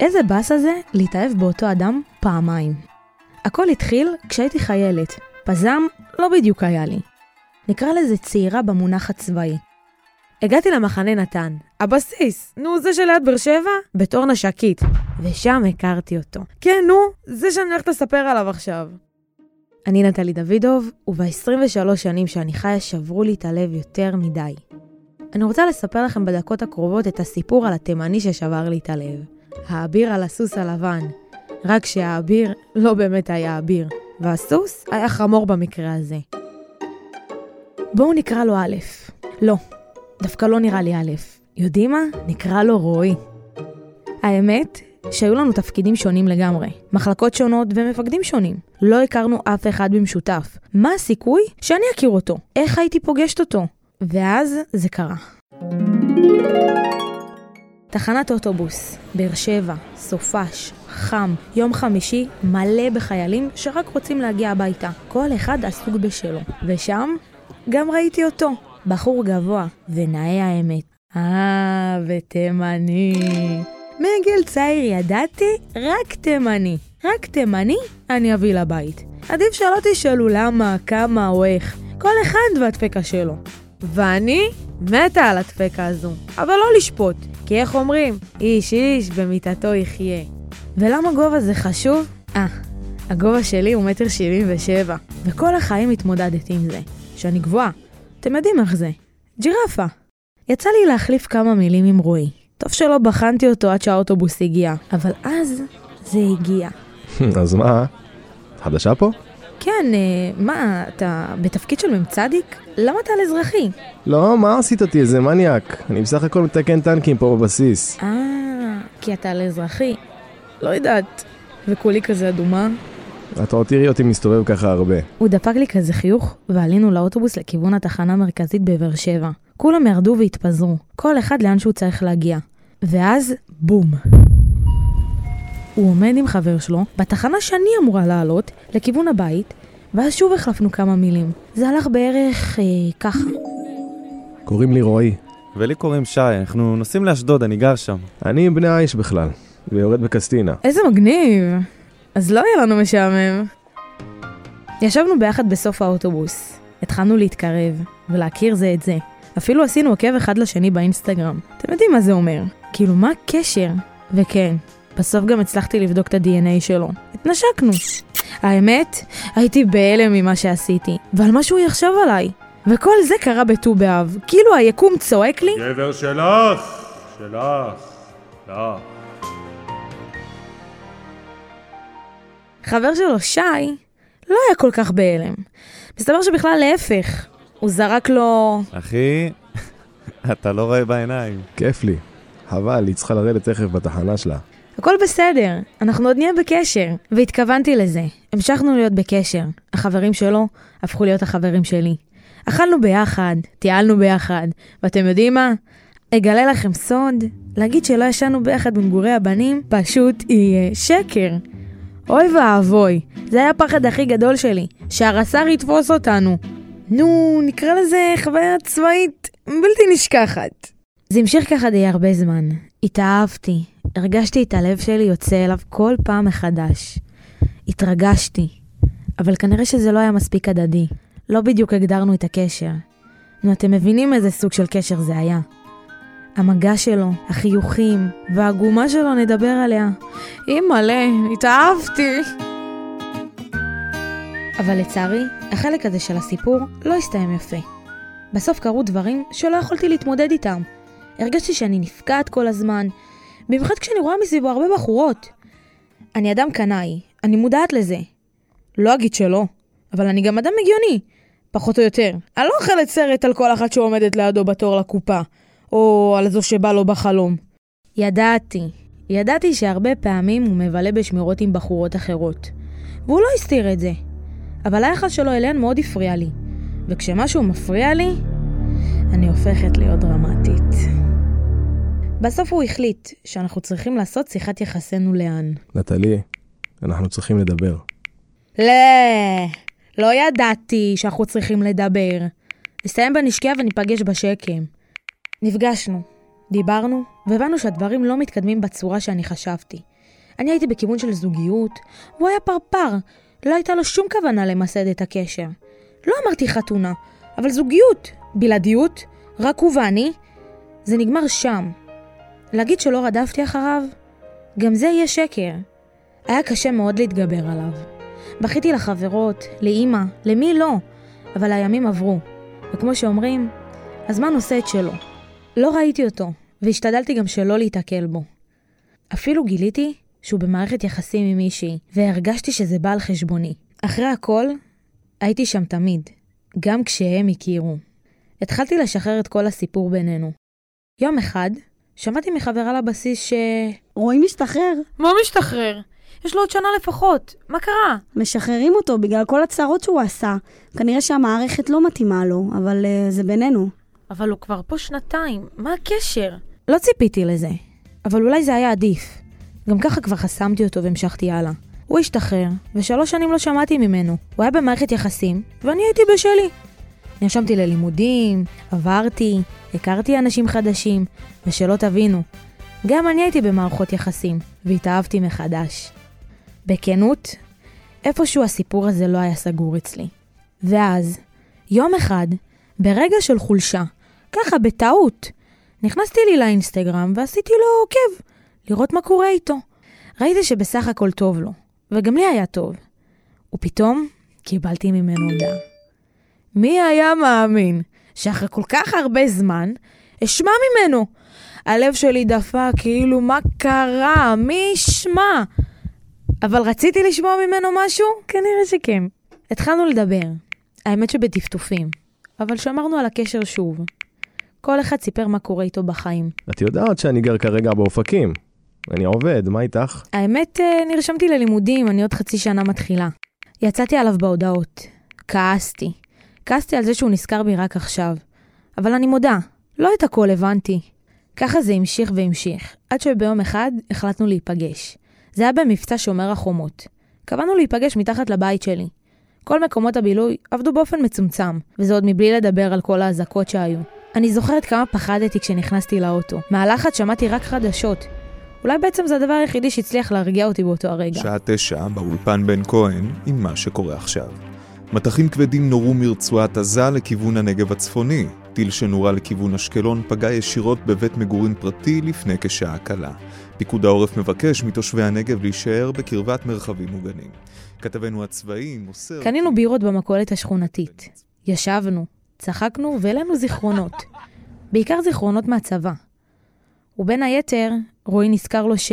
איזה באסה זה להתאהב באותו אדם פעמיים. הכל התחיל כשהייתי חיילת. פזם לא בדיוק היה לי. נקרא לזה צעירה במונח הצבאי. הגעתי למחנה נתן, הבסיס, נו, זה שליד באר שבע, בתור נשקית, ושם הכרתי אותו. כן, נו, זה שאני הולכת לספר עליו עכשיו. אני נטלי דוידוב, וב-23 שנים שאני חיה שברו לי את הלב יותר מדי. אני רוצה לספר לכם בדקות הקרובות את הסיפור על התימני ששבר לי את הלב. האביר על הסוס הלבן. רק שהאביר לא באמת היה אביר, והסוס היה חמור במקרה הזה. בואו נקרא לו א'. לא, דווקא לא נראה לי א'. יודעים מה? נקרא לו רועי. האמת, שהיו לנו תפקידים שונים לגמרי, מחלקות שונות ומפקדים שונים. לא הכרנו אף אחד במשותף. מה הסיכוי שאני אכיר אותו? איך הייתי פוגשת אותו? ואז זה קרה. תחנת אוטובוס, באר שבע, סופש, חם, יום חמישי, מלא בחיילים שרק רוצים להגיע הביתה. כל אחד עסוק בשלו. ושם גם ראיתי אותו, בחור גבוה ונאה האמת. אה, ותימני. מגיל צעיר ידעתי רק תימני. רק תימני אני אביא לבית. עדיף שלא תשאלו למה, כמה או איך. כל אחד והדפקה שלו. ואני מתה על הדפקה הזו, אבל לא לשפוט, כי איך אומרים? איש איש במיטתו יחיה. ולמה גובה זה חשוב? אה, הגובה שלי הוא מטר שבעים ושבע, וכל החיים התמודדתי עם זה. שאני גבוהה. אתם יודעים איך זה. ג'ירפה. יצא לי להחליף כמה מילים עם רועי. טוב שלא בחנתי אותו עד שהאוטובוס הגיע, אבל אז זה הגיע. אז מה? חדשה פה? כן, אה, מה, אתה בתפקיד של מ"צדיק? למה אתה על אזרחי? לא, מה עשית אותי איזה מניאק? אני בסך הכל מתקן טנקים פה בבסיס. אה, כי אתה על אזרחי. לא יודעת. וכולי כזה אדומה. אתה עוד תראי אותי מסתובב ככה הרבה. הוא דפק לי כזה חיוך, ועלינו לאוטובוס לכיוון התחנה המרכזית בבאר שבע. כולם ירדו והתפזרו, כל אחד לאן שהוא צריך להגיע. ואז, בום. הוא עומד עם חבר שלו, בתחנה שאני אמורה לעלות, לכיוון הבית, ואז שוב החלפנו כמה מילים. זה הלך בערך אה, ככה. קוראים לי רועי. ולי קוראים שי, אנחנו נוסעים לאשדוד, אני גר שם. אני עם בני האיש בכלל, ויורד בקסטינה. איזה מגניב. אז לא יהיה לנו משעמם. ישבנו ביחד בסוף האוטובוס. התחלנו להתקרב, ולהכיר זה את זה. אפילו עשינו עוקב אחד לשני באינסטגרם. אתם יודעים מה זה אומר. כאילו, מה הקשר? וכן, בסוף גם הצלחתי לבדוק את ה-DNA שלו. התנשקנו. האמת, הייתי בהלם ממה שעשיתי, ועל מה שהוא יחשב עליי. וכל זה קרה בט"ו באב. כאילו היקום צועק לי, גבר שלך, שלך, לך. חבר שלו, שי, לא היה כל כך בהלם. מסתבר שבכלל להפך. הוא זרק לו... אחי, אתה לא רואה בעיניים. כיף לי. חבל, היא צריכה לרדת תכף בתחנה שלה. הכל בסדר, אנחנו עוד נהיה בקשר. והתכוונתי לזה. המשכנו להיות בקשר. החברים שלו הפכו להיות החברים שלי. אכלנו ביחד, טיילנו ביחד, ואתם יודעים מה? אגלה לכם סוד, להגיד שלא ישנו ביחד במגורי הבנים, פשוט יהיה שקר. אוי ואבוי, זה היה הפחד הכי גדול שלי, שהרס"ר יתפוס אותנו. נו, נקרא לזה חוויה צבאית בלתי נשכחת. זה המשיך ככה די הרבה זמן. התאהבתי, הרגשתי את הלב שלי יוצא אליו כל פעם מחדש. התרגשתי, אבל כנראה שזה לא היה מספיק הדדי. לא בדיוק הגדרנו את הקשר. נו, אתם מבינים איזה סוג של קשר זה היה. המגע שלו, החיוכים, והעגומה שלו נדבר עליה. אימא'לה, התאהבתי. אבל לצערי, החלק הזה של הסיפור לא הסתיים יפה. בסוף קרו דברים שלא יכולתי להתמודד איתם. הרגשתי שאני נפגעת כל הזמן, במיוחד כשאני רואה מסביבו הרבה בחורות. אני אדם קנאי, אני מודעת לזה. לא אגיד שלא, אבל אני גם אדם הגיוני, פחות או יותר. אני לא אוכלת סרט על כל אחת שעומדת לידו בתור לקופה, או על זו שבא לו בחלום. ידעתי, ידעתי שהרבה פעמים הוא מבלה בשמירות עם בחורות אחרות. והוא לא הסתיר את זה. אבל היחס שלו אליהן מאוד הפריע לי. וכשמשהו מפריע לי, אני הופכת להיות דרמטית. בסוף הוא החליט שאנחנו צריכים לעשות שיחת יחסינו לאן. נטלי, אנחנו צריכים לדבר. לא, לא ידעתי שאנחנו צריכים לדבר. נסיים בנשקיה וניפגש בשקם. נפגשנו, דיברנו, והבנו שהדברים לא מתקדמים בצורה שאני חשבתי. אני הייתי בכיוון של זוגיות, הוא היה פרפר, לא הייתה לו שום כוונה למסד את הקשר. לא אמרתי חתונה, אבל זוגיות, בלעדיות, רק הוא ואני, זה נגמר שם. להגיד שלא רדפתי אחריו, גם זה יהיה שקר. היה קשה מאוד להתגבר עליו. בכיתי לחברות, לאימא, למי לא, אבל הימים עברו, וכמו שאומרים, הזמן עושה את שלו. לא ראיתי אותו, והשתדלתי גם שלא להיתקל בו. אפילו גיליתי שהוא במערכת יחסים עם מישהי, והרגשתי שזה בא על חשבוני. אחרי הכל, הייתי שם תמיד, גם כשהם הכירו. התחלתי לשחרר את כל הסיפור בינינו. יום אחד, שמעתי מחברה לבסיס ש... רועי משתחרר. מה משתחרר? יש לו עוד שנה לפחות, מה קרה? משחררים אותו בגלל כל הצרות שהוא עשה. כנראה שהמערכת לא מתאימה לו, אבל uh, זה בינינו. אבל הוא כבר פה שנתיים, מה הקשר? לא ציפיתי לזה, אבל אולי זה היה עדיף. גם ככה כבר חסמתי אותו והמשכתי הלאה. הוא השתחרר, ושלוש שנים לא שמעתי ממנו. הוא היה במערכת יחסים, ואני הייתי בשלי. נרשמתי ללימודים, עברתי, הכרתי אנשים חדשים, ושלא תבינו, גם אני הייתי במערכות יחסים, והתאהבתי מחדש. בכנות, איפשהו הסיפור הזה לא היה סגור אצלי. ואז, יום אחד, ברגע של חולשה, ככה בטעות, נכנסתי לי לאינסטגרם ועשיתי לו עוקב, לראות מה קורה איתו. ראיתי שבסך הכל טוב לו, וגם לי היה טוב. ופתאום קיבלתי ממנו הודעה. מי היה מאמין שאחרי כל כך הרבה זמן אשמע ממנו? הלב שלי דפק, כאילו מה קרה? מי ישמע? אבל רציתי לשמוע ממנו משהו? כנראה שכן. התחלנו לדבר, האמת שבטפטופים, אבל שמרנו על הקשר שוב. כל אחד סיפר מה קורה איתו בחיים. את יודעת שאני גר כרגע באופקים. אני עובד, מה איתך? האמת, אה, נרשמתי ללימודים, אני עוד חצי שנה מתחילה. יצאתי עליו בהודעות. כעסתי. כעסתי על זה שהוא נזכר בי רק עכשיו. אבל אני מודה, לא את הכל הבנתי. ככה זה המשיך והמשיך, עד שביום אחד החלטנו להיפגש. זה היה במבצע שומר החומות. קבענו להיפגש מתחת לבית שלי. כל מקומות הבילוי עבדו באופן מצומצם, וזה עוד מבלי לדבר על כל האזעקות שהיו. אני זוכרת כמה פחדתי כשנכנסתי לאוטו. מהלחץ שמעתי רק חדשות. אולי בעצם זה הדבר היחידי שהצליח להרגיע אותי באותו הרגע. שעה תשע באולפן בן כהן עם מה שקורה עכשיו. מטחים כבדים נורו מרצועת עזה לכיוון הנגב הצפוני. טיל שנורה לכיוון אשקלון פגע ישירות בבית מגורים פרטי לפני כשעה קלה. פיקוד העורף מבקש מתושבי הנגב להישאר בקרבת מרחבים מוגנים. כתבנו הצבאי מוסר... קנינו בירות במכולת השכונתית. ישבנו, צחקנו והעלינו זיכרונות. בעיקר זיכרונות מהצבא. ובין היתר, רועי נזכר לו ש...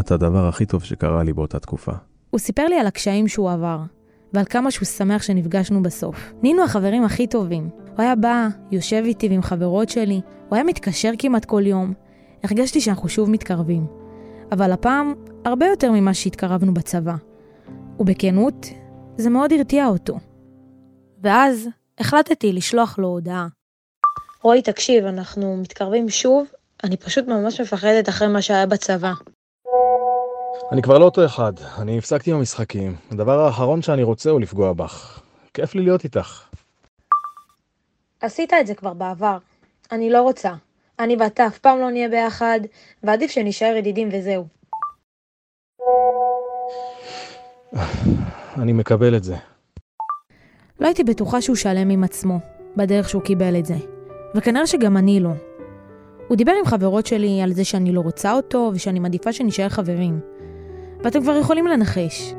את הדבר הכי טוב שקרה לי באותה תקופה. הוא סיפר לי על הקשיים שהוא עבר, ועל כמה שהוא שמח שנפגשנו בסוף. נהיינו החברים הכי טובים. הוא היה בא, יושב איתי ועם חברות שלי, הוא היה מתקשר כמעט כל יום. הרגשתי שאנחנו שוב מתקרבים. אבל הפעם, הרבה יותר ממה שהתקרבנו בצבא. ובכנות, זה מאוד הרתיע אותו. ואז החלטתי לשלוח לו הודעה. רועי, תקשיב, אנחנו מתקרבים שוב, אני פשוט ממש מפחדת אחרי מה שהיה בצבא. אני כבר לא אותו אחד, אני הפסקתי עם המשחקים. הדבר האחרון שאני רוצה הוא לפגוע בך. כיף לי להיות איתך. עשית את זה כבר בעבר. אני לא רוצה. אני ואתה אף פעם לא נהיה ביחד, ועדיף שנישאר ידידים וזהו. אני מקבל את זה. לא הייתי בטוחה שהוא שלם עם עצמו, בדרך שהוא קיבל את זה. וכנראה שגם אני לא. הוא דיבר עם חברות שלי על זה שאני לא רוצה אותו, ושאני מעדיפה שנישאר חברים. ואתם כבר יכולים לנחש.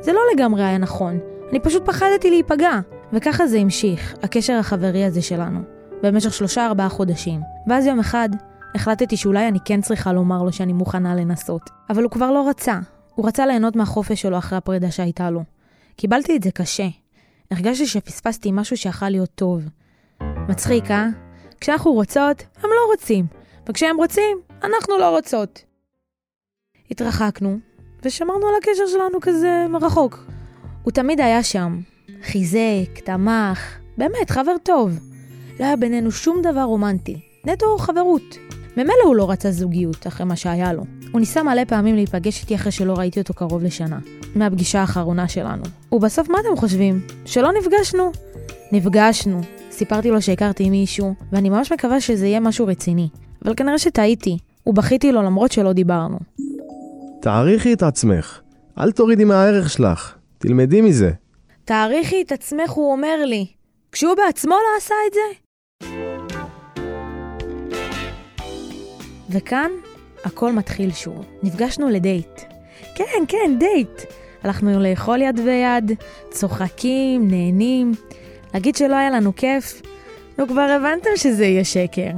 זה לא לגמרי היה נכון, אני פשוט פחדתי להיפגע. וככה זה המשיך, הקשר החברי הזה שלנו, במשך שלושה ארבעה חודשים. ואז יום אחד, החלטתי שאולי אני כן צריכה לומר לו שאני מוכנה לנסות. אבל הוא כבר לא רצה. הוא רצה ליהנות מהחופש שלו אחרי הפרידה שהייתה לו. קיבלתי את זה קשה. הרגשתי שפספסתי משהו שיכול להיות טוב. מצחיק, אה? כשאנחנו רוצות, הם לא רוצים. וכשהם רוצים, אנחנו לא רוצות. התרחקנו, ושמרנו על הקשר שלנו כזה מרחוק. הוא תמיד היה שם. חיזק, תמך, באמת, חבר טוב. לא היה בינינו שום דבר רומנטי, נטו חברות. ממילא הוא לא רצה זוגיות אחרי מה שהיה לו. הוא ניסה מלא פעמים להיפגש איתי אחרי שלא ראיתי אותו קרוב לשנה, מהפגישה האחרונה שלנו. ובסוף מה אתם חושבים? שלא נפגשנו? נפגשנו, סיפרתי לו שהכרתי מישהו, ואני ממש מקווה שזה יהיה משהו רציני. אבל כנראה שטעיתי, ובכיתי לו למרות שלא דיברנו. תעריכי את עצמך. אל תורידי מהערך שלך. תלמדי מזה. תעריכי את עצמך, הוא אומר לי. כשהוא בעצמו לא עשה את זה? וכאן הכל מתחיל שוב. נפגשנו לדייט. כן, כן, דייט. הלכנו לאכול יד ביד, צוחקים, נהנים. להגיד שלא היה לנו כיף? נו, כבר הבנתם שזה יהיה שקר.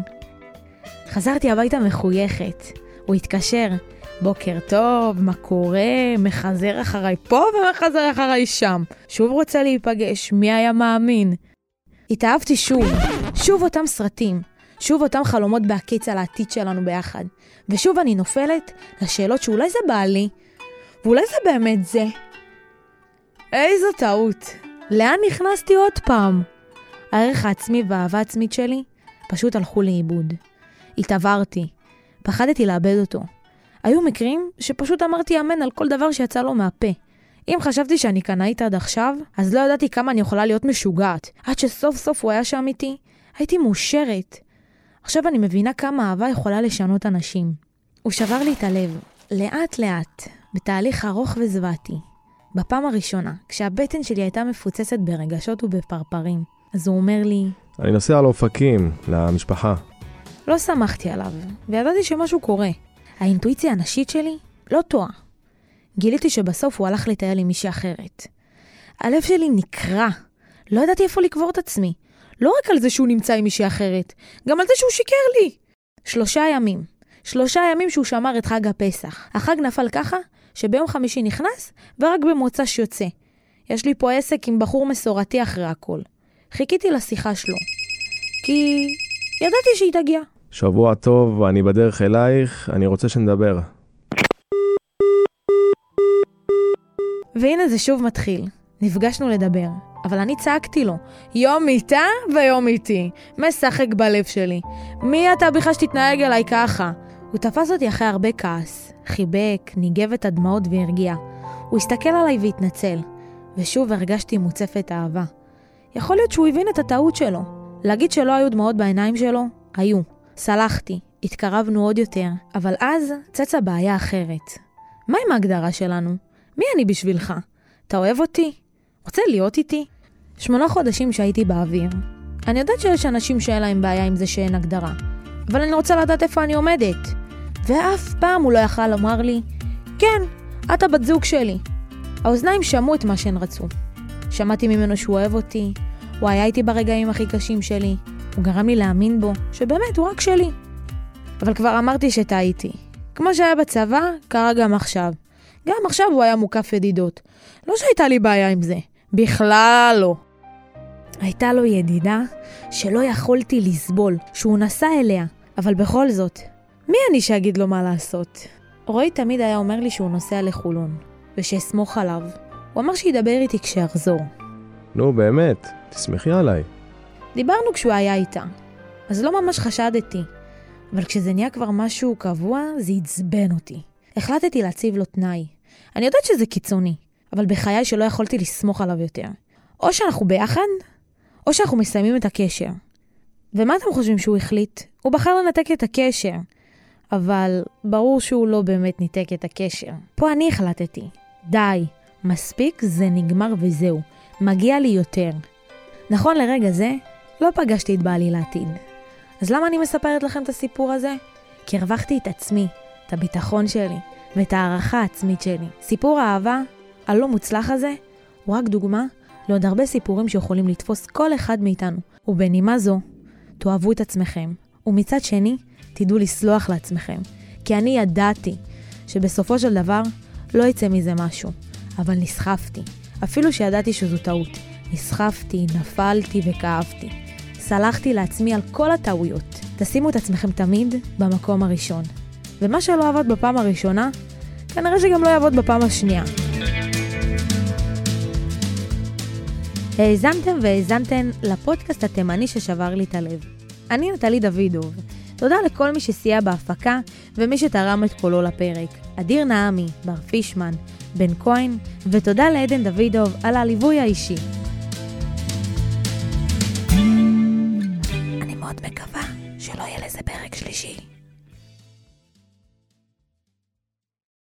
חזרתי הביתה מחויכת. הוא התקשר, בוקר טוב, מה קורה? מחזר אחריי פה ומחזר אחריי שם. שוב רוצה להיפגש, מי היה מאמין? התאהבתי שוב, שוב אותם סרטים, שוב אותם חלומות בהקיץ על העתיד שלנו ביחד. ושוב אני נופלת לשאלות שאולי זה בעלי, ואולי זה באמת זה. איזו טעות. לאן נכנסתי עוד פעם? הערך העצמי והאהבה העצמית שלי פשוט הלכו לאיבוד. התעברתי, פחדתי לאבד אותו. היו מקרים שפשוט אמרתי אמן על כל דבר שיצא לו מהפה. אם חשבתי שאני קנאית עד עכשיו, אז לא ידעתי כמה אני יכולה להיות משוגעת. עד שסוף סוף הוא היה שם איתי, הייתי מאושרת. עכשיו אני מבינה כמה אהבה יכולה לשנות אנשים. הוא שבר לי את הלב, לאט לאט, בתהליך ארוך וזוועתי. בפעם הראשונה, כשהבטן שלי הייתה מפוצצת ברגשות ובפרפרים, אז הוא אומר לי, אני נוסע לאופקים, למשפחה. לא שמחתי עליו, וידעתי שמשהו קורה. האינטואיציה הנשית שלי לא טועה. גיליתי שבסוף הוא הלך לטייל עם מישהי אחרת. הלב שלי נקרע. לא ידעתי איפה לקבור את עצמי. לא רק על זה שהוא נמצא עם מישהי אחרת, גם על זה שהוא שיקר לי. שלושה ימים. שלושה ימים שהוא שמר את חג הפסח. החג נפל ככה, שביום חמישי נכנס, ורק במוצ"ש יוצא. יש לי פה עסק עם בחור מסורתי אחרי הכל. חיכיתי לשיחה שלו. כי ידעתי שהיא תגיע. שבוע טוב, אני בדרך אלייך, אני רוצה שנדבר. והנה זה שוב מתחיל. נפגשנו לדבר, אבל אני צעקתי לו, יום איתה ויום איתי. משחק בלב שלי. מי אתה בכלל שתתנהג אליי ככה? הוא תפס אותי אחרי הרבה כעס, חיבק, ניגב את הדמעות והרגיע. הוא הסתכל עליי והתנצל, ושוב הרגשתי מוצפת אהבה. יכול להיות שהוא הבין את הטעות שלו. להגיד שלא היו דמעות בעיניים שלו? היו. סלחתי, התקרבנו עוד יותר, אבל אז צצה בעיה אחרת. מה עם ההגדרה שלנו? מי אני בשבילך? אתה אוהב אותי? רוצה להיות איתי? שמונה חודשים שהייתי באוויר. אני יודעת שיש אנשים שאין להם בעיה עם זה שאין הגדרה, אבל אני רוצה לדעת איפה אני עומדת. ואף פעם הוא לא יכל לומר לי, כן, את הבת זוג שלי. האוזניים שמעו את מה שהן רצו. שמעתי ממנו שהוא אוהב אותי, הוא היה איתי ברגעים הכי קשים שלי, הוא גרם לי להאמין בו, שבאמת הוא רק שלי. אבל כבר אמרתי שטעיתי. כמו שהיה בצבא, קרה גם עכשיו. גם עכשיו הוא היה מוקף ידידות. לא שהייתה לי בעיה עם זה, בכלל לא. הייתה לו ידידה שלא יכולתי לסבול, שהוא נסע אליה, אבל בכל זאת, מי אני שאגיד לו מה לעשות? רועי תמיד היה אומר לי שהוא נוסע לחולון, ושאסמוך עליו. הוא אמר שידבר איתי כשיחזור. נו, באמת, תסמכי עליי. דיברנו כשהוא היה איתה, אז לא ממש חשדתי. אבל כשזה נהיה כבר משהו קבוע, זה עצבן אותי. החלטתי להציב לו תנאי. אני יודעת שזה קיצוני, אבל בחיי שלא יכולתי לסמוך עליו יותר. או שאנחנו ביחד, או שאנחנו מסיימים את הקשר. ומה אתם חושבים שהוא החליט? הוא בחר לנתק את הקשר. אבל ברור שהוא לא באמת ניתק את הקשר. פה אני החלטתי. די, מספיק, זה נגמר וזהו. מגיע לי יותר. נכון לרגע זה, לא פגשתי את בעלי לעתיד. אז למה אני מספרת לכם את הסיפור הזה? כי הרווחתי את עצמי, את הביטחון שלי ואת הערכה העצמית שלי. סיפור האהבה הלא מוצלח הזה הוא רק דוגמה לעוד הרבה סיפורים שיכולים לתפוס כל אחד מאיתנו. ובנימה זו, תאהבו את עצמכם, ומצד שני, תדעו לסלוח לעצמכם. כי אני ידעתי שבסופו של דבר לא יצא מזה משהו, אבל נסחפתי. אפילו שידעתי שזו טעות. נסחפתי, נפלתי וכאבתי. סלחתי לעצמי על כל הטעויות. תשימו את עצמכם תמיד במקום הראשון. ומה שלא עבד בפעם הראשונה, כנראה שגם לא יעבוד בפעם השנייה. האזנתם והאזנתן לפודקאסט התימני ששבר לי את הלב. אני נטלי דוידוב. תודה לכל מי שסייע בהפקה ומי שתרם את קולו לפרק. אדיר נעמי, בר פישמן, בן כהן, ותודה לעדן דוידוב על הליווי האישי. מאוד מקווה שלא יהיה לזה פרק שלישי.